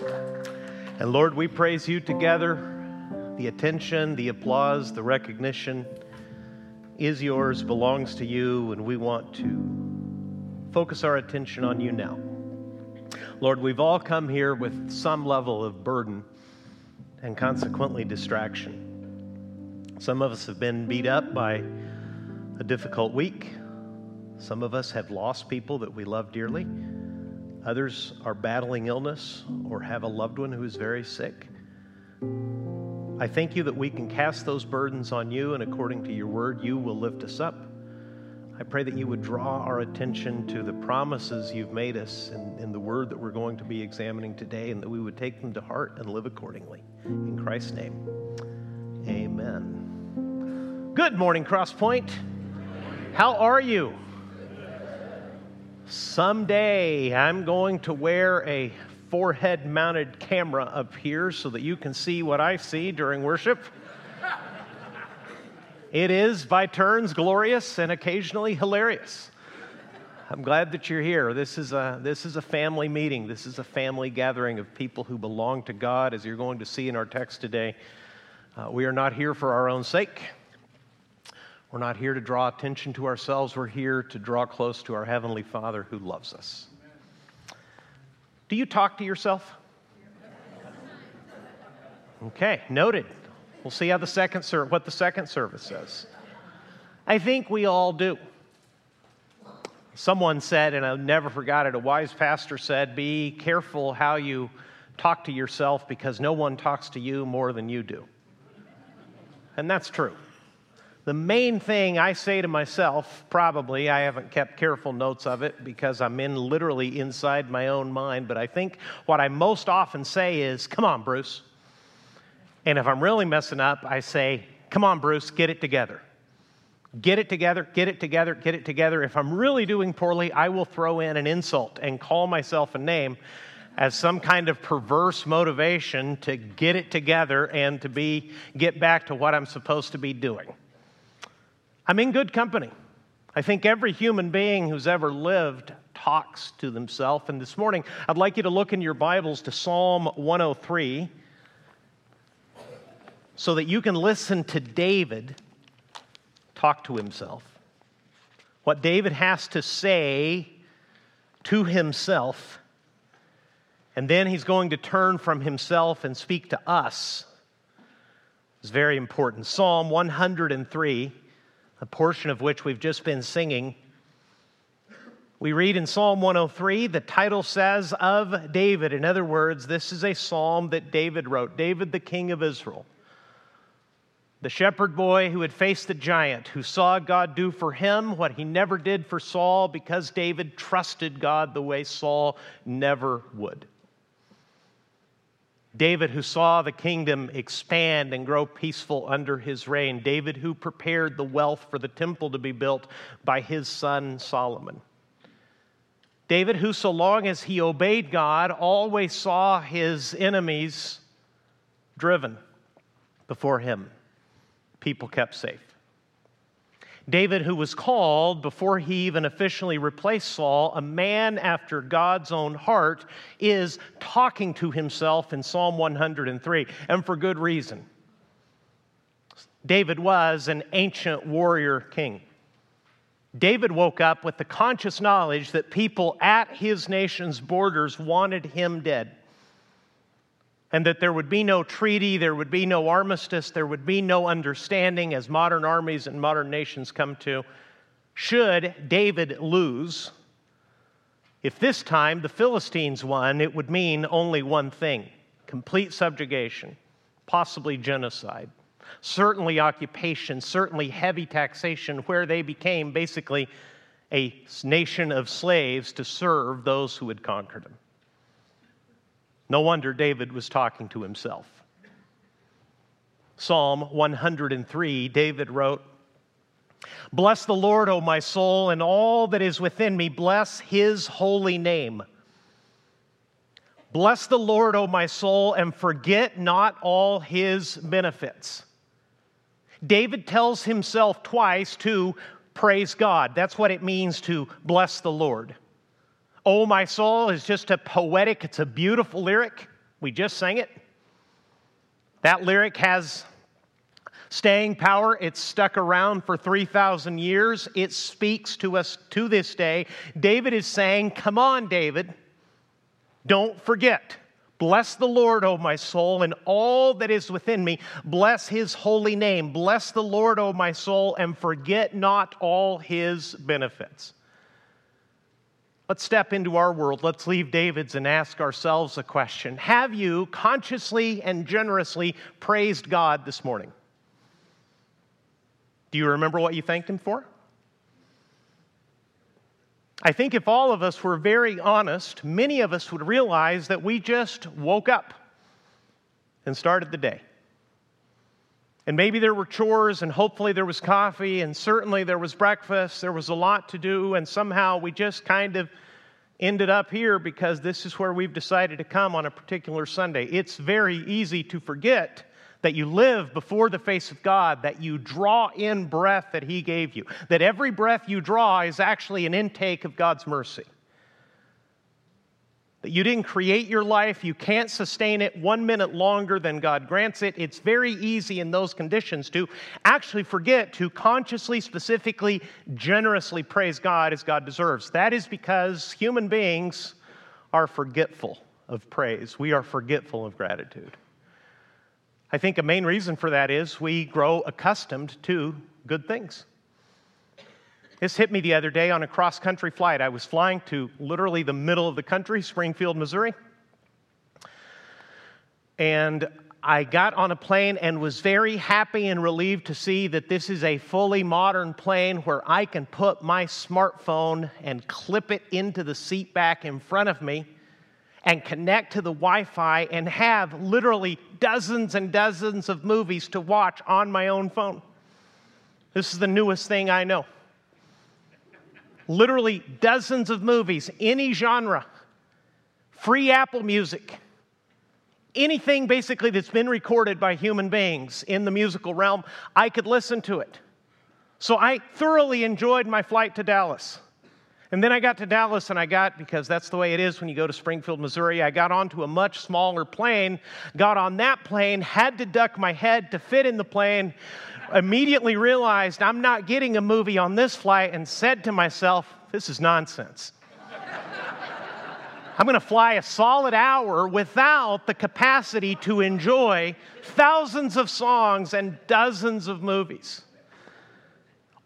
And Lord, we praise you together. The attention, the applause, the recognition is yours, belongs to you, and we want to focus our attention on you now. Lord, we've all come here with some level of burden and consequently distraction. Some of us have been beat up by a difficult week. Some of us have lost people that we love dearly. Others are battling illness or have a loved one who is very sick. I thank you that we can cast those burdens on you, and according to your word, you will lift us up. I pray that you would draw our attention to the promises you've made us in, in, the word that we're going to be examining today, and that we would take them to heart and live accordingly. In Christ's name, amen. Good morning, Crosspoint. How are you? Someday I'm going to wear a forehead mounted camera up here so that you can see what I see during worship. It is, by turns, glorious and occasionally hilarious. I'm glad that you're here. This is, a, this is a family meeting. This is a family gathering of people who belong to God, as you're going to see in our text today. Uh, we are not here for our own sake. We're not here to draw attention to ourselves. We're here to draw close to our Heavenly Father who loves us. Do you talk to yourself? Okay, noted. We'll see how the second ser- what the second service says. I think we all do. Someone said, and I never forgot it, a wise pastor said, Be careful how you talk to yourself because no one talks to you more than you do. And that's true. The main thing I say to myself, probably, I haven't kept careful notes of it because I'm in literally inside my own mind, but I think what I most often say is, Come on, Bruce. And if I'm really messing up, I say, Come on, Bruce, get it together. Get it together, get it together, get it together. If I'm really doing poorly, I will throw in an insult and call myself a name as some kind of perverse motivation to get it together and to be get back to what I'm supposed to be doing. I'm in good company. I think every human being who's ever lived talks to themselves. And this morning, I'd like you to look in your Bibles to Psalm 103 so that you can listen to David talk to himself. What David has to say to himself, and then he's going to turn from himself and speak to us. It's very important. Psalm 103 a portion of which we've just been singing. We read in Psalm 103, the title says, Of David. In other words, this is a psalm that David wrote, David, the king of Israel. The shepherd boy who had faced the giant, who saw God do for him what he never did for Saul because David trusted God the way Saul never would. David, who saw the kingdom expand and grow peaceful under his reign. David, who prepared the wealth for the temple to be built by his son Solomon. David, who, so long as he obeyed God, always saw his enemies driven before him. People kept safe. David, who was called before he even officially replaced Saul, a man after God's own heart, is talking to himself in Psalm 103, and for good reason. David was an ancient warrior king. David woke up with the conscious knowledge that people at his nation's borders wanted him dead and that there would be no treaty, there would be no armistice, there would be no understanding as modern armies and modern nations come to. Should David lose, if this time the Philistines won, it would mean only one thing complete subjugation, possibly genocide, certainly occupation, certainly heavy taxation, where they became basically a nation of slaves to serve those who had conquered them. No wonder David was talking to himself. Psalm 103, David wrote, Bless the Lord, O my soul, and all that is within me. Bless his holy name. Bless the Lord, O my soul, and forget not all his benefits. David tells himself twice to praise God. That's what it means to bless the Lord. Oh, my soul is just a poetic, it's a beautiful lyric. We just sang it. That lyric has staying power. It's stuck around for 3,000 years. It speaks to us to this day. David is saying, Come on, David, don't forget. Bless the Lord, O my soul, and all that is within me. Bless his holy name. Bless the Lord, O my soul, and forget not all his benefits. Let's step into our world. Let's leave David's and ask ourselves a question Have you consciously and generously praised God this morning? Do you remember what you thanked Him for? I think if all of us were very honest, many of us would realize that we just woke up and started the day. And maybe there were chores, and hopefully there was coffee, and certainly there was breakfast. There was a lot to do, and somehow we just kind of ended up here because this is where we've decided to come on a particular Sunday. It's very easy to forget that you live before the face of God, that you draw in breath that He gave you, that every breath you draw is actually an intake of God's mercy that you didn't create your life, you can't sustain it one minute longer than God grants it. It's very easy in those conditions to actually forget to consciously, specifically, generously praise God as God deserves. That is because human beings are forgetful of praise, we are forgetful of gratitude. I think a main reason for that is we grow accustomed to good things. This hit me the other day on a cross country flight. I was flying to literally the middle of the country, Springfield, Missouri. And I got on a plane and was very happy and relieved to see that this is a fully modern plane where I can put my smartphone and clip it into the seat back in front of me and connect to the Wi Fi and have literally dozens and dozens of movies to watch on my own phone. This is the newest thing I know literally dozens of movies, any genre, free Apple Music, anything basically that's been recorded by human beings in the musical realm, I could listen to it. So I thoroughly enjoyed my flight to Dallas. And then I got to Dallas and I got, because that's the way it is when you go to Springfield, Missouri, I got onto a much smaller plane, got on that plane, had to duck my head to fit in the plane, immediately realized I'm not getting a movie on this flight and said to myself, this is nonsense. I'm going to fly a solid hour without the capacity to enjoy thousands of songs and dozens of movies.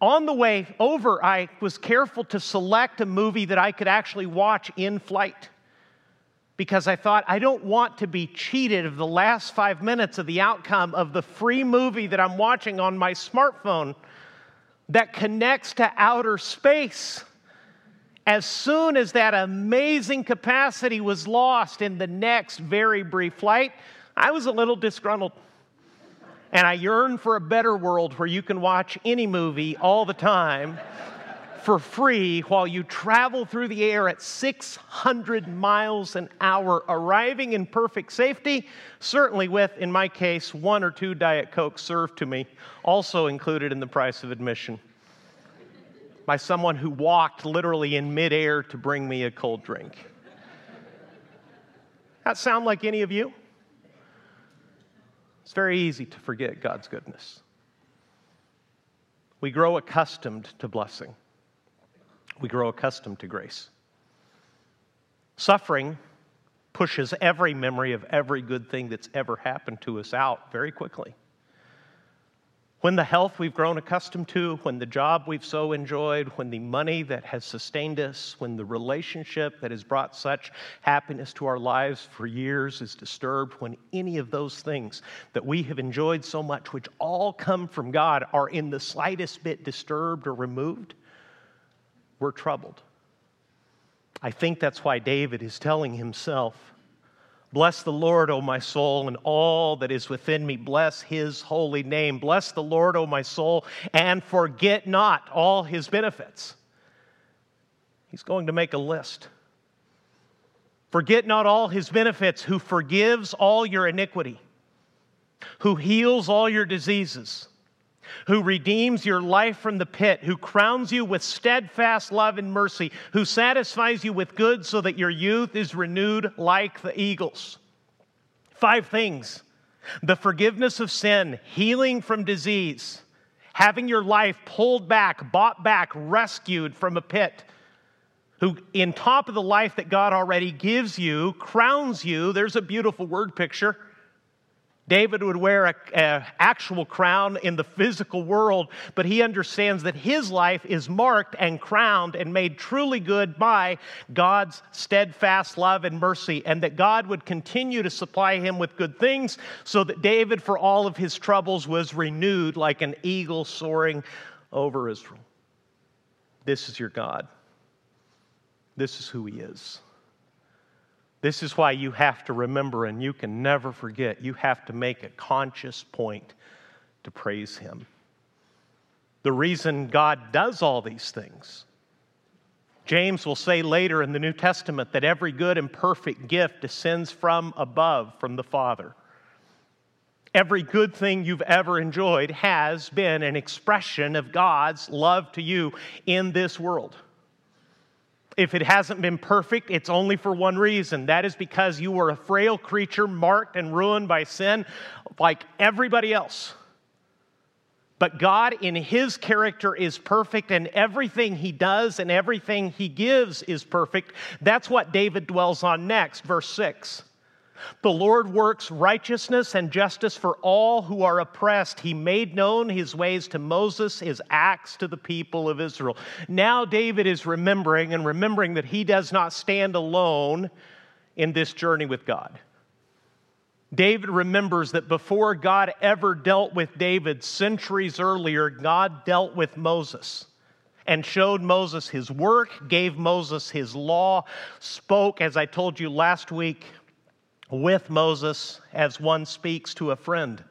On the way over, I was careful to select a movie that I could actually watch in flight because I thought I don't want to be cheated of the last five minutes of the outcome of the free movie that I'm watching on my smartphone that connects to outer space. As soon as that amazing capacity was lost in the next very brief flight, I was a little disgruntled. And I yearn for a better world where you can watch any movie all the time for free while you travel through the air at 600 miles an hour, arriving in perfect safety, certainly with, in my case, one or two Diet Cokes served to me, also included in the price of admission, by someone who walked literally in midair to bring me a cold drink. That sound like any of you? It's very easy to forget God's goodness. We grow accustomed to blessing we grow accustomed to grace. Suffering pushes every memory of every good thing that's ever happened to us out very quickly. When the health we've grown accustomed to, when the job we've so enjoyed, when the money that has sustained us, when the relationship that has brought such happiness to our lives for years is disturbed, when any of those things that we have enjoyed so much, which all come from God, are in the slightest bit disturbed or removed, we're troubled. I think that's why David is telling himself, Bless the Lord, O my soul, and all that is within me. Bless his holy name. Bless the Lord, O my soul, and forget not all his benefits. He's going to make a list. Forget not all his benefits, who forgives all your iniquity, who heals all your diseases who redeems your life from the pit, who crowns you with steadfast love and mercy, who satisfies you with good so that your youth is renewed like the eagles. Five things the forgiveness of sin, healing from disease, having your life pulled back, bought back, rescued from a pit. Who, in top of the life that God already gives you, crowns you. There's a beautiful word picture David would wear an actual crown in the physical world, but he understands that his life is marked and crowned and made truly good by God's steadfast love and mercy, and that God would continue to supply him with good things, so that David, for all of his troubles, was renewed like an eagle soaring over Israel. This is your God. This is who he is. This is why you have to remember and you can never forget. You have to make a conscious point to praise Him. The reason God does all these things. James will say later in the New Testament that every good and perfect gift descends from above, from the Father. Every good thing you've ever enjoyed has been an expression of God's love to you in this world. If it hasn't been perfect, it's only for one reason. That is because you were a frail creature marked and ruined by sin like everybody else. But God, in His character, is perfect, and everything He does and everything He gives is perfect. That's what David dwells on next, verse 6. The Lord works righteousness and justice for all who are oppressed. He made known his ways to Moses, his acts to the people of Israel. Now, David is remembering and remembering that he does not stand alone in this journey with God. David remembers that before God ever dealt with David centuries earlier, God dealt with Moses and showed Moses his work, gave Moses his law, spoke, as I told you last week, with Moses as one speaks to a friend.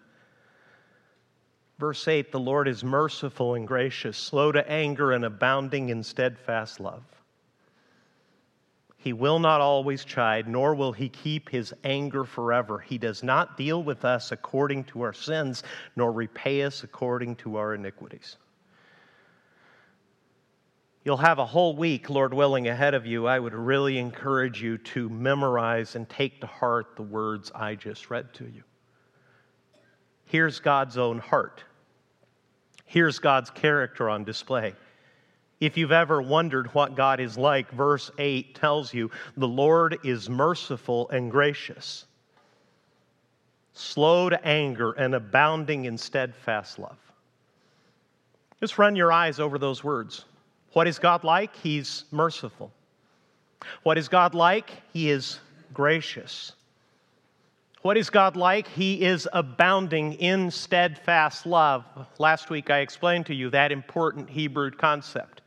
Verse 8 The Lord is merciful and gracious, slow to anger, and abounding in steadfast love. He will not always chide, nor will he keep his anger forever. He does not deal with us according to our sins, nor repay us according to our iniquities. You'll have a whole week, Lord willing, ahead of you. I would really encourage you to memorize and take to heart the words I just read to you. Here's God's own heart. Here's God's character on display. If you've ever wondered what God is like, verse 8 tells you the Lord is merciful and gracious, slow to anger, and abounding in steadfast love. Just run your eyes over those words. What is God like? He's merciful. What is God like? He is gracious. What is God like? He is abounding in steadfast love. Last week I explained to you that important Hebrew concept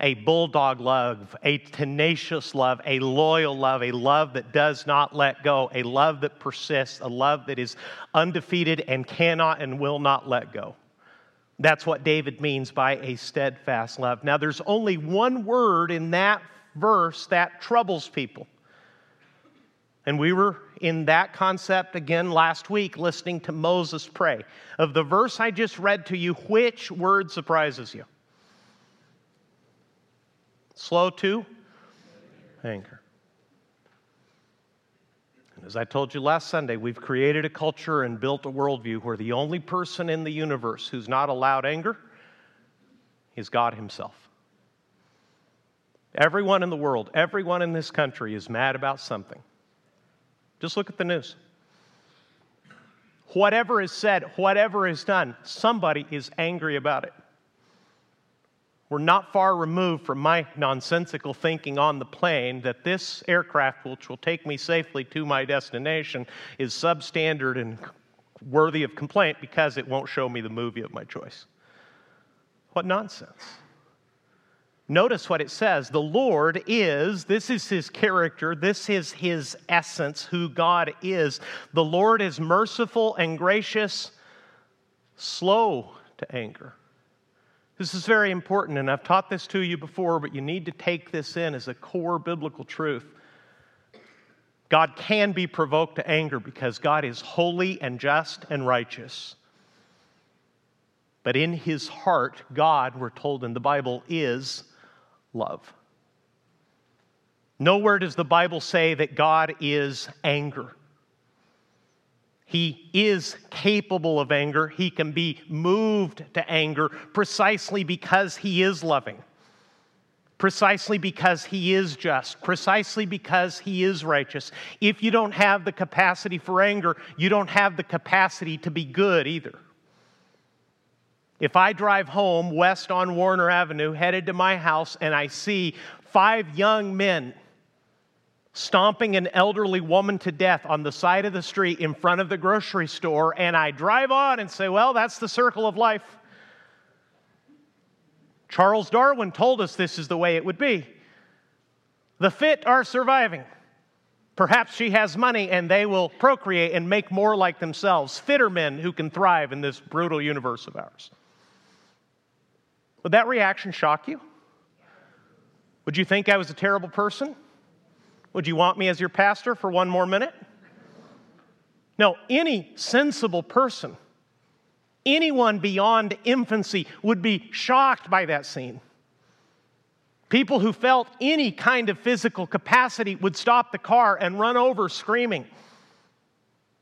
a bulldog love, a tenacious love, a loyal love, a love that does not let go, a love that persists, a love that is undefeated and cannot and will not let go. That's what David means by a steadfast love. Now, there's only one word in that verse that troubles people. And we were in that concept again last week, listening to Moses pray. Of the verse I just read to you, which word surprises you? Slow to anger. As I told you last Sunday, we've created a culture and built a worldview where the only person in the universe who's not allowed anger is God Himself. Everyone in the world, everyone in this country is mad about something. Just look at the news. Whatever is said, whatever is done, somebody is angry about it. We're not far removed from my nonsensical thinking on the plane that this aircraft, which will take me safely to my destination, is substandard and worthy of complaint because it won't show me the movie of my choice. What nonsense. Notice what it says. The Lord is, this is his character, this is his essence, who God is. The Lord is merciful and gracious, slow to anger this is very important, and I've taught this to you before, but you need to take this in as a core biblical truth. God can be provoked to anger because God is holy and just and righteous. But in his heart, God, we're told in the Bible, is love. Nowhere does the Bible say that God is anger. He is capable of anger. He can be moved to anger precisely because he is loving, precisely because he is just, precisely because he is righteous. If you don't have the capacity for anger, you don't have the capacity to be good either. If I drive home west on Warner Avenue, headed to my house, and I see five young men stomping an elderly woman to death on the side of the street in front of the grocery store, and I drive on and say, Well, that's the circle of life. Charles Darwin told us this is the way it would be. The fit are surviving. Perhaps she has money and they will procreate and make more like themselves, fitter men who can thrive in this brutal universe of ours. Would that reaction shock you? Would you think I was a terrible person? Would you want me as your pastor for one more minute? No, any sensible person, anyone beyond infancy, would be shocked by that scene. People who felt any kind of physical capacity would stop the car and run over screaming.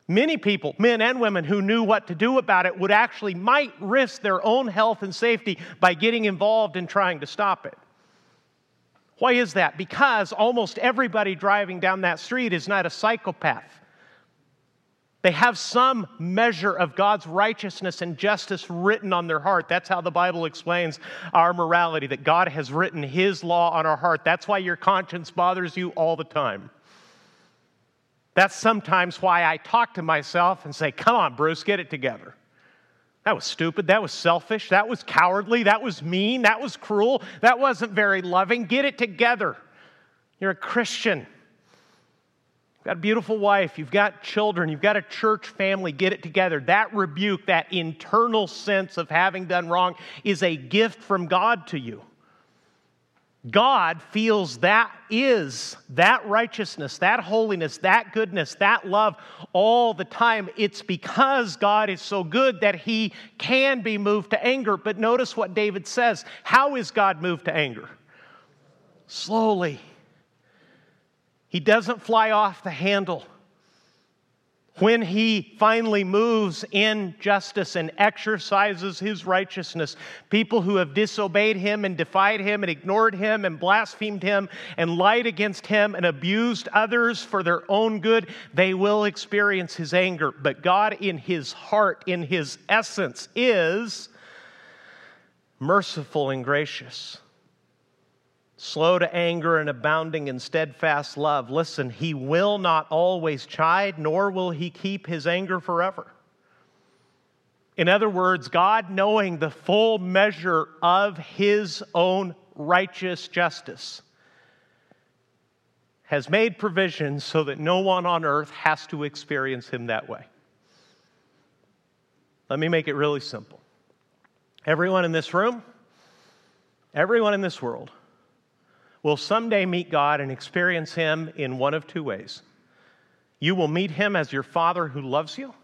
Many people, men and women who knew what to do about it, would actually might risk their own health and safety by getting involved in trying to stop it. Why is that? Because almost everybody driving down that street is not a psychopath. They have some measure of God's righteousness and justice written on their heart. That's how the Bible explains our morality, that God has written His law on our heart. That's why your conscience bothers you all the time. That's sometimes why I talk to myself and say, Come on, Bruce, get it together. That was stupid. That was selfish. That was cowardly. That was mean. That was cruel. That wasn't very loving. Get it together. You're a Christian. You've got a beautiful wife. You've got children. You've got a church family. Get it together. That rebuke, that internal sense of having done wrong, is a gift from God to you. God feels that is that righteousness, that holiness, that goodness, that love all the time. It's because God is so good that he can be moved to anger. But notice what David says. How is God moved to anger? Slowly. He doesn't fly off the handle when he finally moves in justice and exercises his righteousness, people who have disobeyed him and defied him and ignored him and blasphemed him and lied against him and abused others for their own good, they will experience his anger. But God, in his heart, in his essence, is merciful and gracious slow to anger and abounding in steadfast love. Listen, he will not always chide, nor will he keep his anger forever. In other words, God, knowing the full measure of his own righteous justice, has made provisions so that no one on earth has to experience him that way. Let me make it really simple. Everyone in this room, everyone in this world, will someday meet God and experience Him in one of two ways. You will meet Him as your Father who loves you,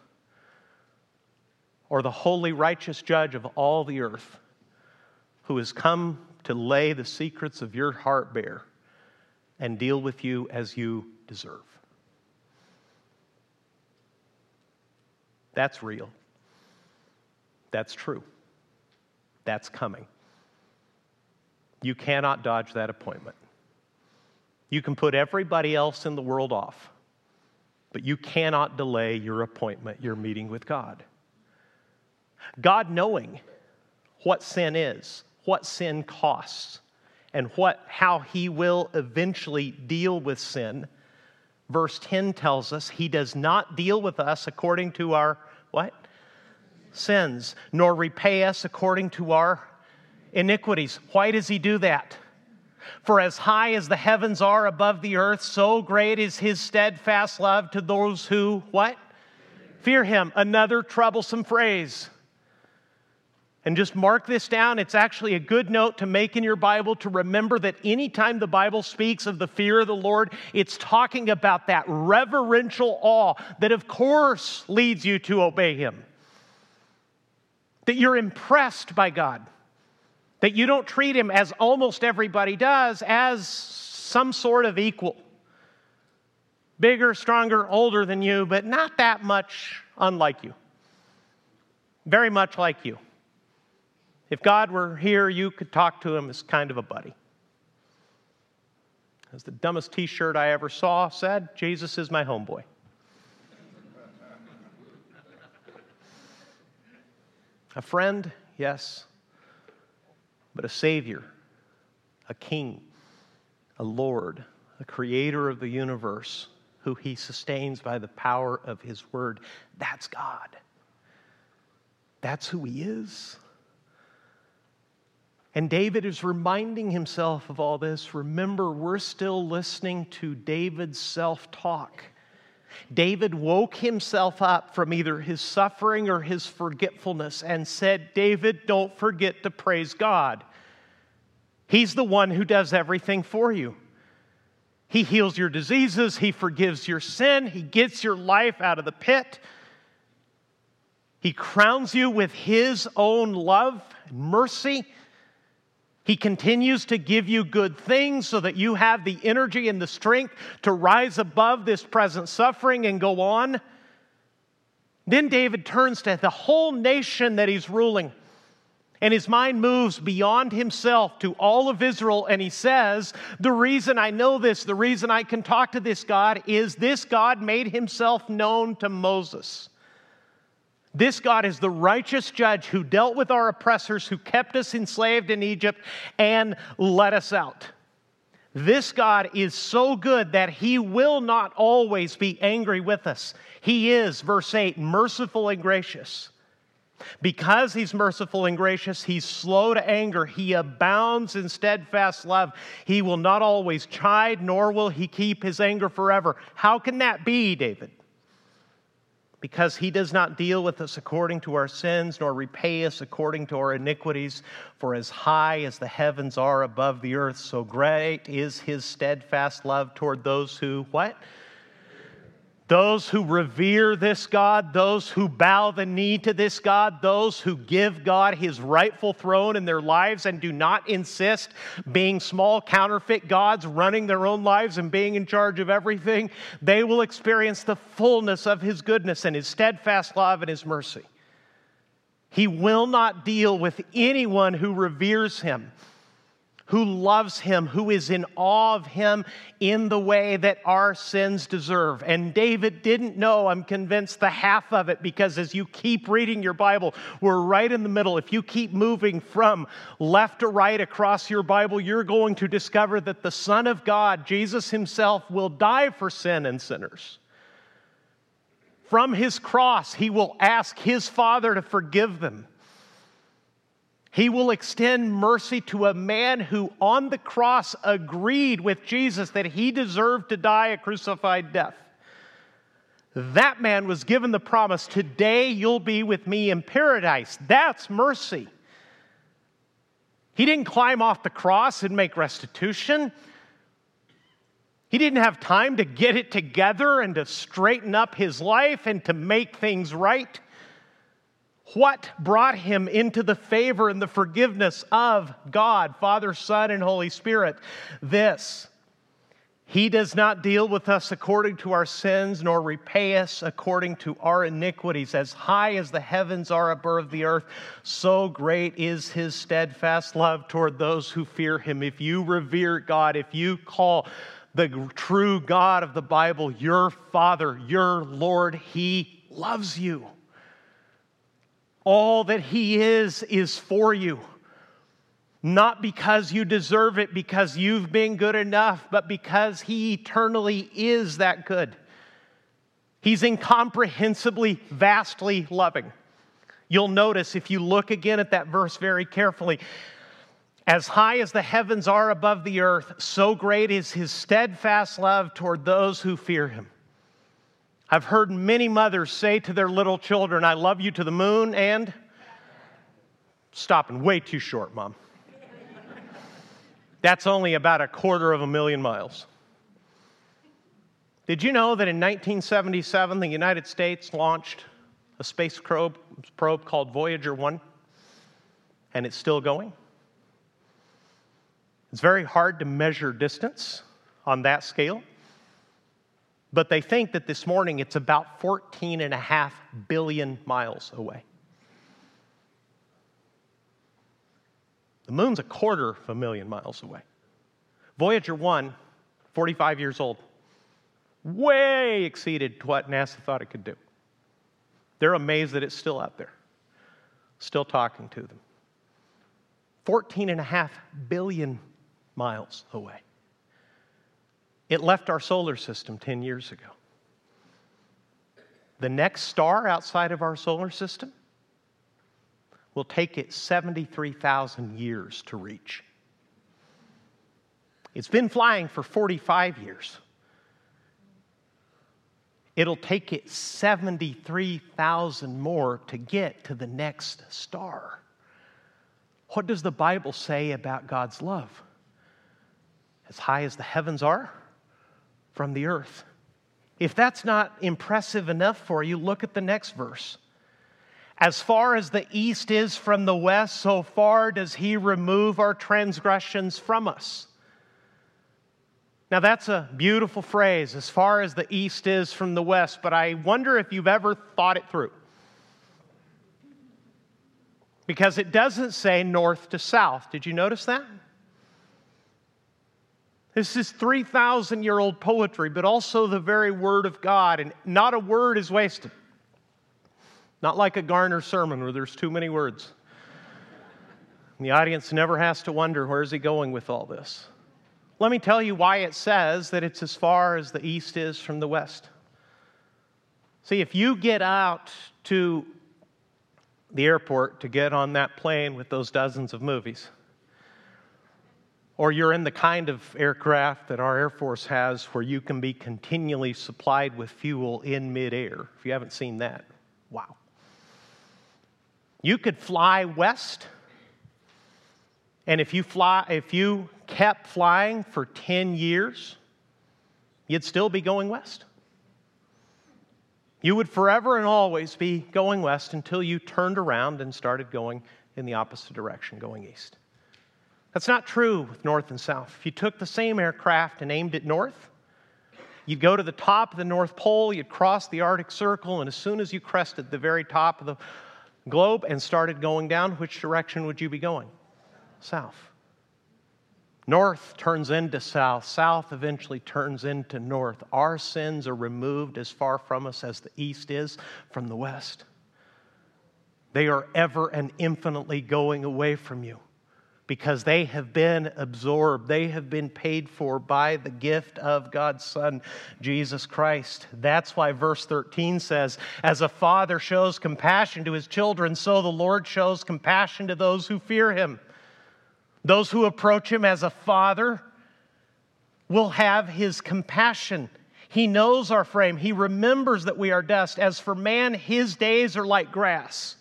or the holy, righteous judge of all the earth who has come to lay the secrets of your heart bare and deal with you as you deserve. That's real. That's true. That's coming. You cannot dodge that appointment. You can put everybody else in the world off, but you cannot delay your appointment, your meeting with God. God knowing what sin is, what sin costs, and what, how he will eventually deal with sin. Verse 10 tells us he does not deal with us according to our what? Sins, nor repay us according to our iniquities. Why does he do that? For as high as the heavens are above the earth, so great is his steadfast love to those who, what? Fear him. Another troublesome phrase. And just mark this down. It's actually a good note to make in your Bible to remember that anytime the Bible speaks of the fear of the Lord, it's talking about that reverential awe that, of course, leads you to obey him. That you're impressed by God that you don't treat him as almost everybody does as some sort of equal. bigger, stronger, older than you, but not that much unlike you. Very much like you. If God were here, you could talk to him as kind of a buddy. As the dumbest t shirt I ever saw said, Jesus is my homeboy. a friend, yes, but a savior, a king, a lord, a creator of the universe who he sustains by the power of his word. That's God. That's who he is. And David is reminding himself of all this. Remember, we're still listening to David's self talk. David woke himself up from either his suffering or his forgetfulness and said, David, don't forget to praise God. He's the one who does everything for you. He heals your diseases, He forgives your sin, He gets your life out of the pit. He crowns you with His own love and mercy. He continues to give you good things so that you have the energy and the strength to rise above this present suffering and go on. Then David turns to the whole nation that he's ruling. And his mind moves beyond himself to all of Israel, and he says, The reason I know this, the reason I can talk to this God, is this God made himself known to Moses. This God is the righteous judge who dealt with our oppressors, who kept us enslaved in Egypt and let us out. This God is so good that he will not always be angry with us. He is, verse 8, merciful and gracious. Because he's merciful and gracious, he's slow to anger. He abounds in steadfast love. He will not always chide, nor will he keep his anger forever. How can that be, David? Because he does not deal with us according to our sins, nor repay us according to our iniquities. For as high as the heavens are above the earth, so great is his steadfast love toward those who, what? Those who revere this God, those who bow the knee to this God, those who give God his rightful throne in their lives and do not insist being small counterfeit gods running their own lives and being in charge of everything, they will experience the fullness of his goodness and his steadfast love and his mercy. He will not deal with anyone who reveres him who loves him, who is in awe of him in the way that our sins deserve. And David didn't know, I'm convinced, the half of it because as you keep reading your Bible, we're right in the middle. If you keep moving from left to right across your Bible, you're going to discover that the Son of God, Jesus himself, will die for sin and sinners. From his cross, he will ask his Father to forgive them. He will extend mercy to a man who on the cross agreed with Jesus that he deserved to die a crucified death. That man was given the promise, Today you'll be with me in paradise. That's mercy. He didn't climb off the cross and make restitution. He didn't have time to get it together and to straighten up his life and to make things right. What brought him into the favor and the forgiveness of God, Father, Son, and Holy Spirit? This. He does not deal with us according to our sins, nor repay us according to our iniquities. As high as the heavens are above the earth, so great is his steadfast love toward those who fear him. If you revere God, if you call the true God of the Bible your Father, your Lord, he loves you. All that He is, is for you. Not because you deserve it, because you've been good enough, but because He eternally is that good. He's incomprehensibly, vastly loving. You'll notice if you look again at that verse very carefully. As high as the heavens are above the earth, so great is his steadfast love toward those who fear him. I've heard many mothers say to their little children, I love you to the moon and stopping way too short, mom. That's only about a quarter of a million miles. Did you know that in 1977 the United States launched a space probe, probe called Voyager 1? And it's still going? It's very hard to measure distance on that scale. But they think that this morning it's about 14 and a half billion miles away. The moon's a quarter of a million miles away. Voyager 1, 45 years old, way exceeded what NASA thought it could do. They're amazed that it's still out there, still talking to them. 14 and a half billion miles away. It left our solar system 10 years ago. The next star outside of our solar system will take it 73,000 years to reach. It's been flying for 45 years. It'll take it 73,000 more to get to the next star. What does the Bible say about God's love? As high as the heavens are from the earth. If that's not impressive enough for you, look at the next verse. As far as the east is from the west, so far does he remove our transgressions from us. Now, that's a beautiful phrase, as far as the east is from the west, but I wonder if you've ever thought it through. Because it doesn't say north to south. Did you notice that? This is 3,000 year old poetry, but also the very word of God, and not a word is wasted. Not like a Garner sermon where there's too many words. And the audience never has to wonder where's he going with all this. Let me tell you why it says that it's as far as the east is from the west. See, if you get out to the airport to get on that plane with those dozens of movies, or you're in the kind of aircraft that our Air Force has where you can be continually supplied with fuel in midair. If you haven't seen that, wow. You could fly west, and if you fly, if you kept flying for 10 years, you'd still be going west. You would forever and always be going west until you turned around and started going in the opposite direction, going east. That's not true with north and south. If you took the same aircraft and aimed it north, you'd go to the top of the North Pole, you'd cross the Arctic Circle, and as soon as you crested the very top of the globe and started going down, which direction would you be going? South. North turns into south, south eventually turns into north. Our sins are removed as far from us as the east is from the west. They are ever and infinitely going away from you because they have been absorbed. They have been paid for by the gift of God's Son, Jesus Christ. That's why verse 13 says, As a father shows compassion to his children, so the Lord shows compassion to those who fear him. Those who approach him as a father will have his compassion. He knows our frame. He remembers that we are dust. As for man, his days are like grass.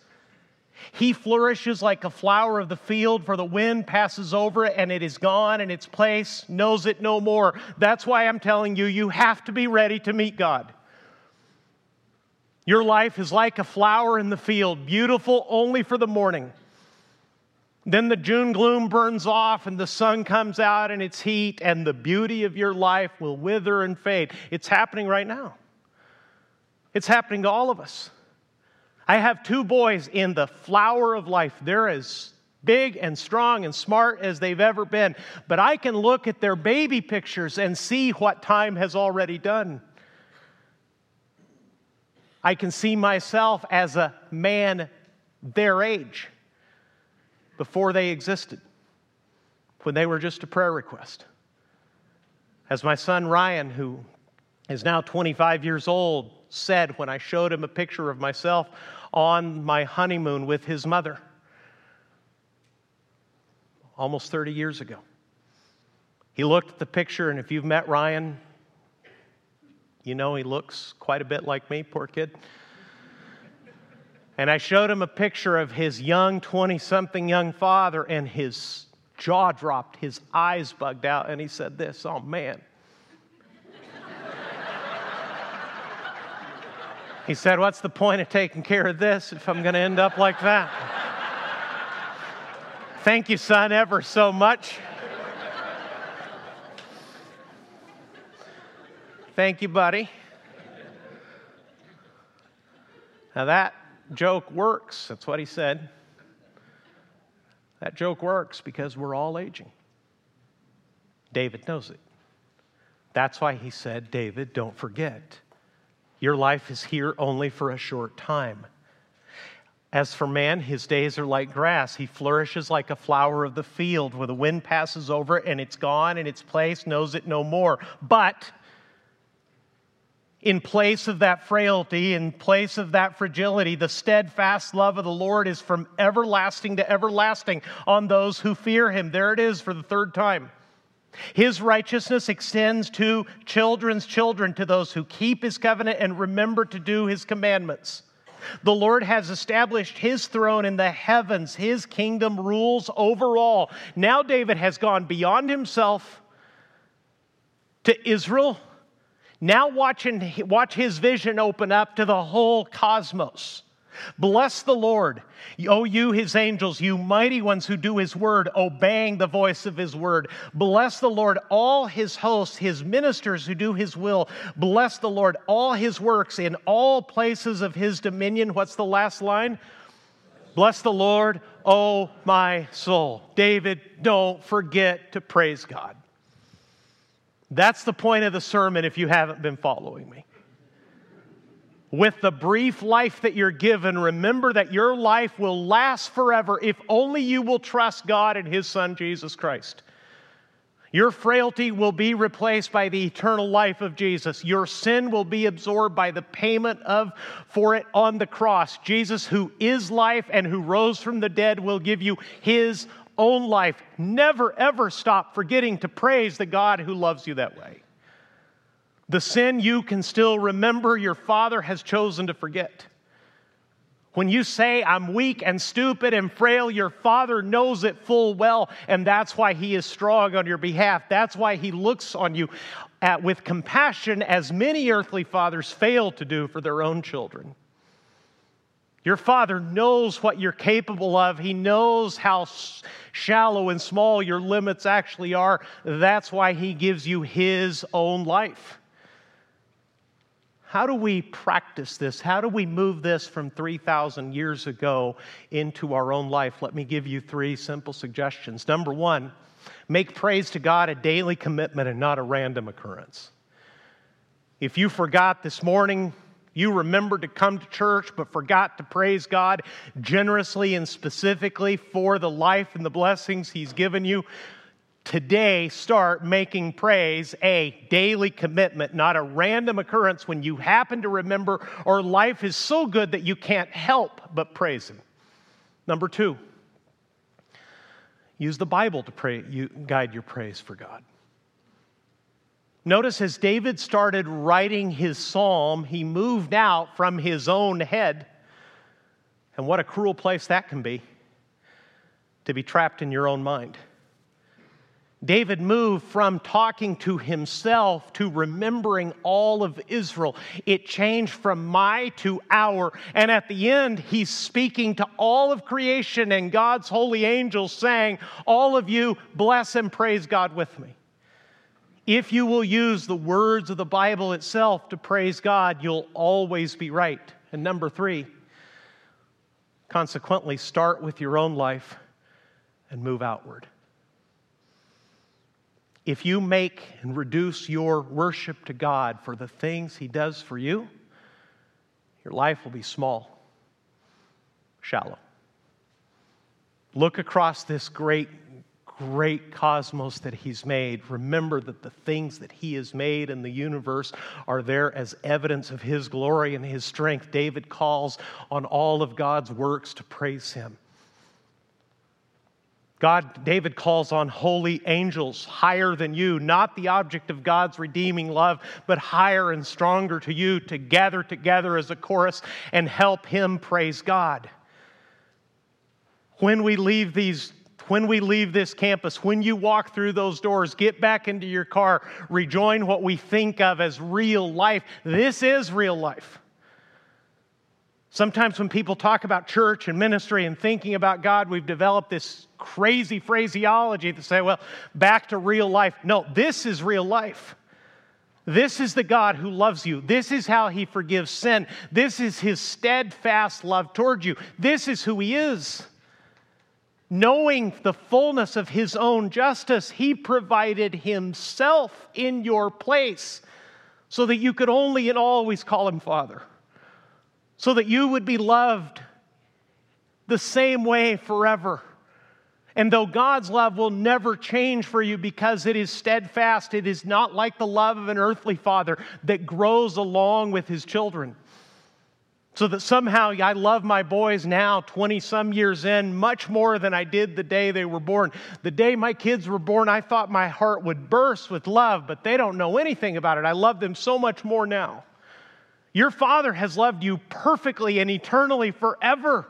He flourishes like a flower of the field, for the wind passes over it and it is gone, and its place knows it no more. That's why I'm telling you, you have to be ready to meet God. Your life is like a flower in the field, beautiful only for the morning. Then the June gloom burns off and the sun comes out in its heat, and the beauty of your life will wither and fade. It's happening right now. It's happening to all of us. I have two boys in the flower of life. They're as big and strong and smart as they've ever been. But I can look at their baby pictures and see what time has already done. I can see myself as a man their age before they existed, when they were just a prayer request. As my son Ryan, who is now 25 years old, said when I showed him a picture of myself on my honeymoon with his mother almost 30 years ago. He looked at the picture, and if you've met Ryan, you know he looks quite a bit like me, poor kid. And I showed him a picture of his young 20 something young father, and his jaw dropped, his eyes bugged out, and he said, This, oh man. He said, What's the point of taking care of this if I'm going to end up like that? Thank you, son, ever so much. Thank you, buddy. Now that joke works. That's what he said. That joke works because we're all aging. David knows it. That's why he said, David, don't forget. Your life is here only for a short time. As for man, his days are like grass. He flourishes like a flower of the field, where the wind passes over and it's gone, and its place knows it no more. But in place of that frailty, in place of that fragility, the steadfast love of the Lord is from everlasting to everlasting on those who fear him. There it is for the third time. His righteousness extends to children's children, to those who keep his covenant and remember to do his commandments. The Lord has established his throne in the heavens. His kingdom rules over all. Now, David has gone beyond himself to Israel. Now, watching, watch his vision open up to the whole cosmos. Bless the Lord, O you, his angels, you mighty ones who do his word, obeying the voice of his word. Bless the Lord, all his hosts, his ministers who do his will. Bless the Lord, all his works in all places of his dominion. What's the last line? Bless the Lord, O my soul. David, don't forget to praise God. That's the point of the sermon if you haven't been following me with the brief life that you're given, remember that your life will last forever if only you will trust God and His Son, Jesus Christ. Your frailty will be replaced by the eternal life of Jesus. Your sin will be absorbed by the payment of for it on the cross. Jesus, who is life and who rose from the dead, will give you his own life. Never ever stop forgetting to praise the God who loves you that way. The sin you can still remember, your father has chosen to forget. When you say, I'm weak and stupid and frail, your father knows it full well, and that's why he is strong on your behalf. That's why he looks on you at, with compassion, as many earthly fathers fail to do for their own children. Your father knows what you're capable of. He knows how shallow and small your limits actually are. That's why he gives you his own life. How do we practice this? How do we move this from 3,000 years ago into our own life? Let me give you three simple suggestions. Number one, make praise to God a daily commitment and not a random occurrence. If you forgot this morning, you remembered to come to church but forgot to praise God generously and specifically for the life and the blessings He's given you, today start making praise a daily commitment, not a random occurrence when you happen to remember or life is so good that you can't help but praise Him. Number two, use the Bible to pray, you, guide your praise for God. Notice as David started writing his psalm, he moved out from his own head. And what a cruel place that can be to be trapped in your own mind. David moved from talking to himself to remembering all of Israel. It changed from my to our. And at the end, he's speaking to all of creation and God's holy angels, saying, All of you, bless and praise God with me. If you will use the words of the Bible itself to praise God, you'll always be right. And number three, consequently, start with your own life and move outward. If you make and reduce your worship to God for the things He does for you, your life will be small, shallow. Look across this great, great cosmos that He's made. Remember that the things that He has made in the universe are there as evidence of His glory and His strength. David calls on all of God's works to praise Him. God, David calls on holy angels higher than you, not the object of God's redeeming love, but higher and stronger to you to gather together as a chorus and help him praise God. When we leave these when we leave this campus, when you walk through those doors, get back into your car, rejoin what we think of as real life. This is real life. Sometimes when people talk about church and ministry and thinking about God, we've developed this crazy phraseology to say, well, back to real life. No, this is real life. This is the God who loves you. This is how he forgives sin. This is his steadfast love toward you. This is who he is. Knowing the fullness of his own justice, he provided himself in your place so that you could only and always call him Father, so that you would be loved the same way forever. And though God's love will never change for you because it is steadfast, it is not like the love of an earthly father that grows along with his children. So that somehow I love my boys now, 20 some years in, much more than I did the day they were born. The day my kids were born, I thought my heart would burst with love, but they don't know anything about it. I love them so much more now. Your father has loved you perfectly and eternally forever.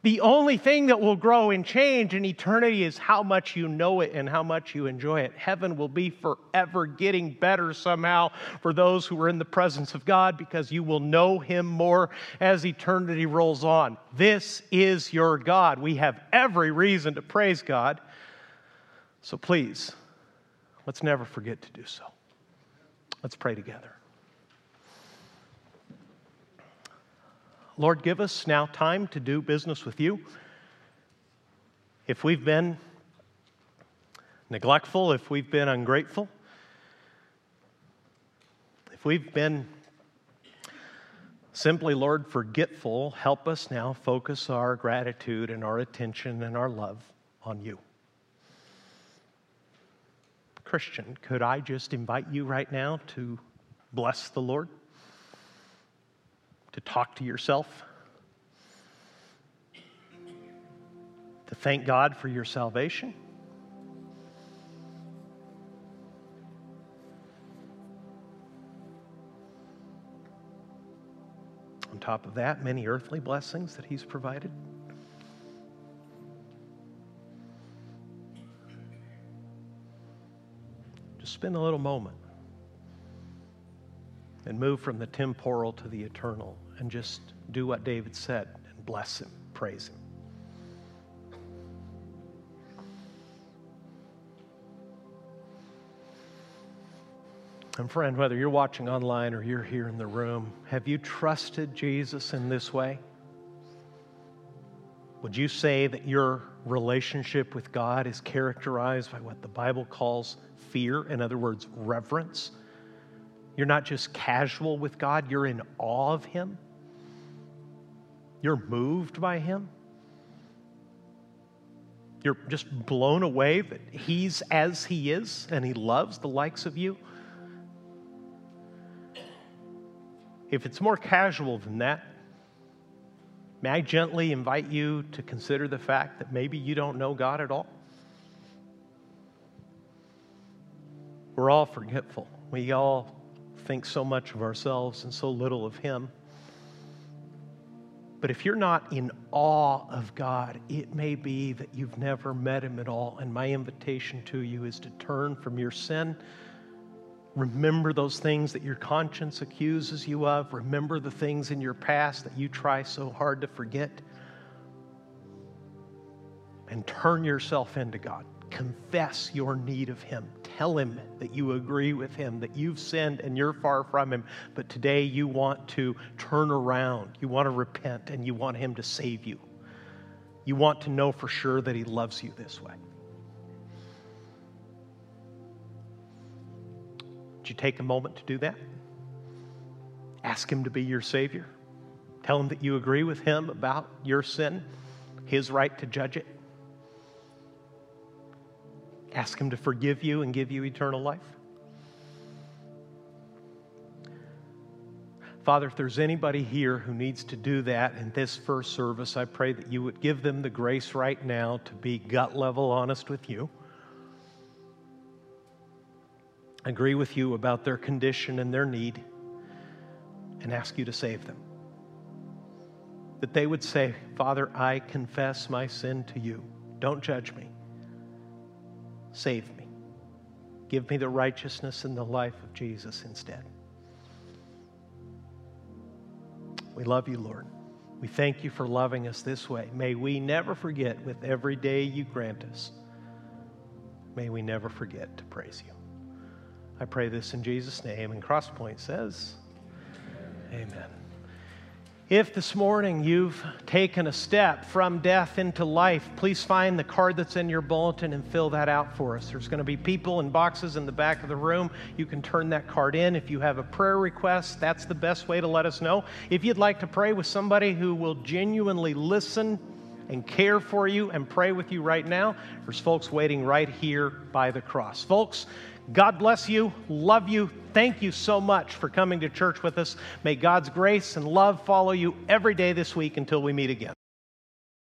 The only thing that will grow and change in eternity is how much you know it and how much you enjoy it. Heaven will be forever getting better somehow for those who are in the presence of God because you will know Him more as eternity rolls on. This is your God. We have every reason to praise God. So please, let's never forget to do so. Let's pray together. Lord, give us now time to do business with you. If we've been neglectful, if we've been ungrateful, if we've been simply, Lord, forgetful, help us now focus our gratitude and our attention and our love on you. Christian, could I just invite you right now to bless the Lord? To talk to yourself, to thank God for your salvation. On top of that, many earthly blessings that He's provided. Just spend a little moment and move from the temporal to the eternal and just do what David said and bless him, praise him. And, friend, whether you're watching online or you're here in the room, have you trusted Jesus in this way? Would you say that your relationship with God is characterized by what the Bible calls fear? In other words, reverence? You're not just casual with God, you're in awe of Him. You're moved by Him. You're just blown away that He's as He is and He loves the likes of you. If it's more casual than that, may I gently invite you to consider the fact that maybe you don't know God at all? We're all forgetful. We all think so much of ourselves and so little of Him. But if you're not in awe of God, it may be that you've never met Him at all. And my invitation to you is to turn from your sin. Remember those things that your conscience accuses you of. Remember the things in your past that you try so hard to forget. And turn yourself into God. Confess your need of Him tell him that you agree with him, that you've sinned and you're far from him, but today you want to turn around. You want to repent and you want him to save you. You want to know for sure that he loves you this way. Would you take a moment to do that? Ask him to be your Savior. Tell him that you agree with him about your sin, his right to judge it. Ask Him to forgive you and give you eternal life. Father, if there's anybody here who needs to do that in this first service, I pray that you would give them the grace right now to be gut level honest with you. Agree with you about their condition and their need, and ask you to save them. That they would say, Father, I confess my sin to you. Don't judge me. Save me. Give me the righteousness and the life of Jesus instead. We love you, Lord. We thank you for loving us this way. May we never forget with every day you grant us. May we never forget to praise you. I pray this in Jesus' name. And Crosspoint says, Amen. If this morning you've taken a step from death into life, please find the card that's in your bulletin and fill that out for us. There's going to be people in boxes in the back of the room. You can turn that card in. If you have a prayer request, that's the best way to let us know. If you'd like to pray with somebody who will genuinely listen and care for you and pray with you right now, there's folks waiting right here by the cross. Folks, God bless you. Love you. Thank you so much for coming to church with us. May God's grace and love follow you every day this week until we meet again.